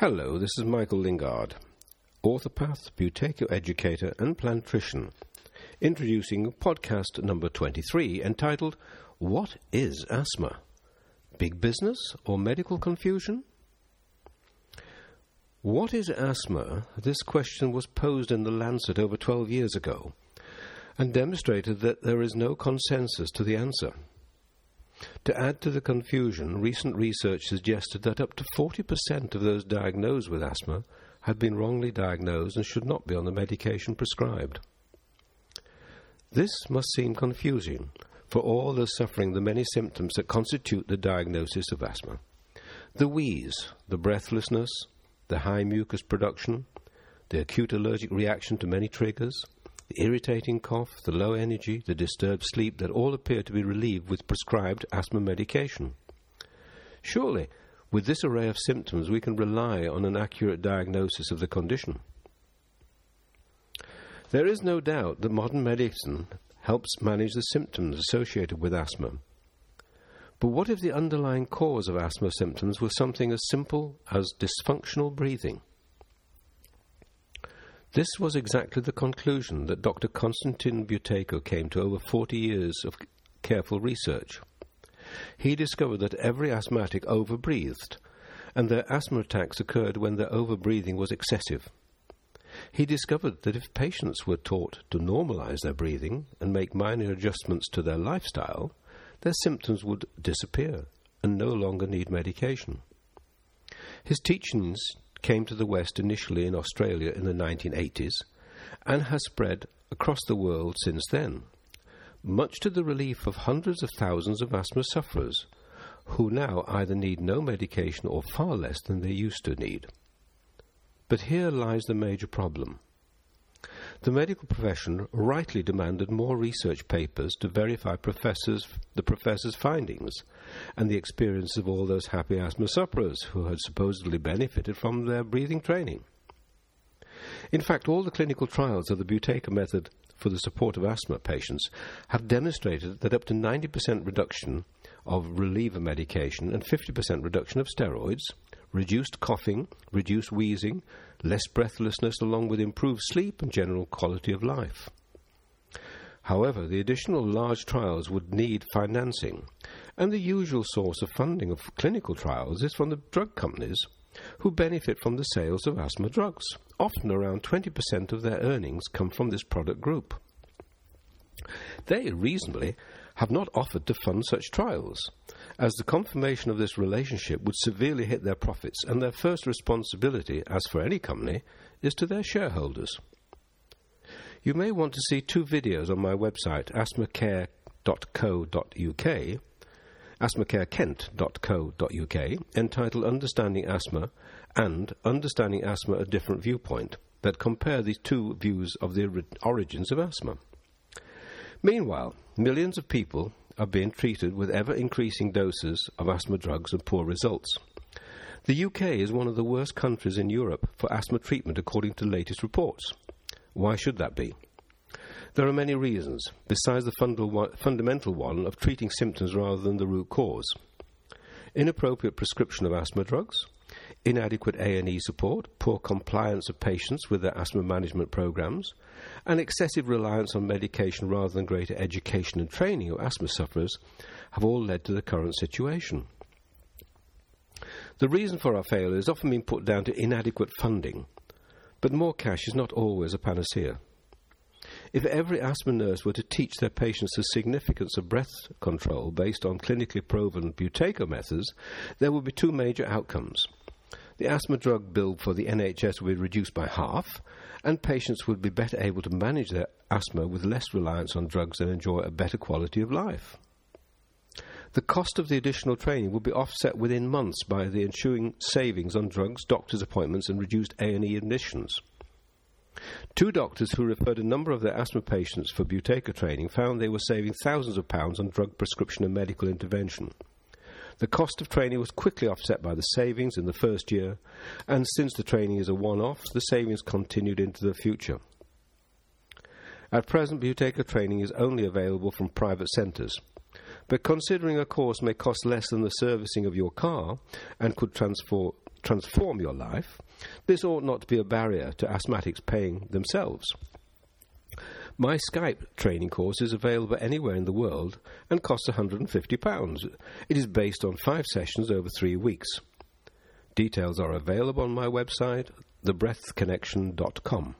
Hello, this is Michael Lingard, orthopath, Buteyko educator, and plantrician, introducing podcast number 23 entitled What is Asthma? Big business or medical confusion? What is asthma? This question was posed in The Lancet over 12 years ago and demonstrated that there is no consensus to the answer. To add to the confusion, recent research suggested that up to 40% of those diagnosed with asthma had been wrongly diagnosed and should not be on the medication prescribed. This must seem confusing for all those suffering the many symptoms that constitute the diagnosis of asthma. The wheeze, the breathlessness, the high mucus production, the acute allergic reaction to many triggers, the irritating cough, the low energy, the disturbed sleep that all appear to be relieved with prescribed asthma medication. Surely, with this array of symptoms, we can rely on an accurate diagnosis of the condition. There is no doubt that modern medicine helps manage the symptoms associated with asthma. But what if the underlying cause of asthma symptoms was something as simple as dysfunctional breathing? This was exactly the conclusion that Dr. Konstantin Buteyko came to over 40 years of careful research. He discovered that every asthmatic overbreathed, and their asthma attacks occurred when their overbreathing was excessive. He discovered that if patients were taught to normalize their breathing and make minor adjustments to their lifestyle, their symptoms would disappear and no longer need medication. His teachings came to the West initially in Australia in the 1980s and has spread across the world since then, much to the relief of hundreds of thousands of asthma sufferers who now either need no medication or far less than they used to need. But here lies the major problem. The medical profession rightly demanded more research papers to verify professors, the professors' findings and the experience of all those happy asthma sufferers who had supposedly benefited from their breathing training. In fact, all the clinical trials of the Buteyko method for the support of asthma patients have demonstrated that up to 90% reduction of reliever medication and 50% reduction of steroids reduced coughing, reduced wheezing, less breathlessness, along with improved sleep and general quality of life. However, the additional large trials would need financing, and the usual source of funding of clinical trials is from the drug companies who benefit from the sales of asthma drugs. Often around 20% of their earnings come from this product group. They reasonably have not offered to fund such trials, as the confirmation of this relationship would severely hit their profits, and their first responsibility, as for any company, is to their shareholders. You may want to see two videos on my website, asthmacare.co.uk, asthmacarekent.co.uk, entitled Understanding Asthma and Understanding Asthma a Different Viewpoint, that compare these two views of the origins of asthma. Meanwhile, millions of people are being treated with ever increasing doses of asthma drugs and poor results. The UK is one of the worst countries in Europe for asthma treatment according to latest reports. Why should that be? There are many reasons, besides the fundamental one of treating symptoms rather than the root cause. Inappropriate prescription of asthma drugs, inadequate A&E support, poor compliance of patients with their asthma management programs, and excessive reliance on medication rather than greater education and training of asthma sufferers have all led to the current situation. The reason for our failure has often been put down to inadequate funding, but more cash is not always a panacea. If every asthma nurse were to teach their patients the significance of breath control based on clinically proven Buteyko methods, there would be two major outcomes the asthma drug bill for the NHS would be reduced by half, and patients would be better able to manage their asthma with less reliance on drugs and enjoy a better quality of life. The cost of the additional training would be offset within months by the ensuing savings on drugs, doctor's appointments, and reduced A&E admissions. Two doctors who referred a number of their asthma patients for Buteyko training found they were saving thousands of pounds on drug prescription and medical intervention. The cost of training was quickly offset by the savings in the first year, and since the training is a one off, the savings continued into the future. At present, Buteyko training is only available from private centres. But considering a course may cost less than the servicing of your car and could transfer, transform your life, this ought not to be a barrier to asthmatics paying themselves. My Skype training course is available anywhere in the world and costs £150. It is based on five sessions over three weeks. Details are available on my website, thebreathconnection.com.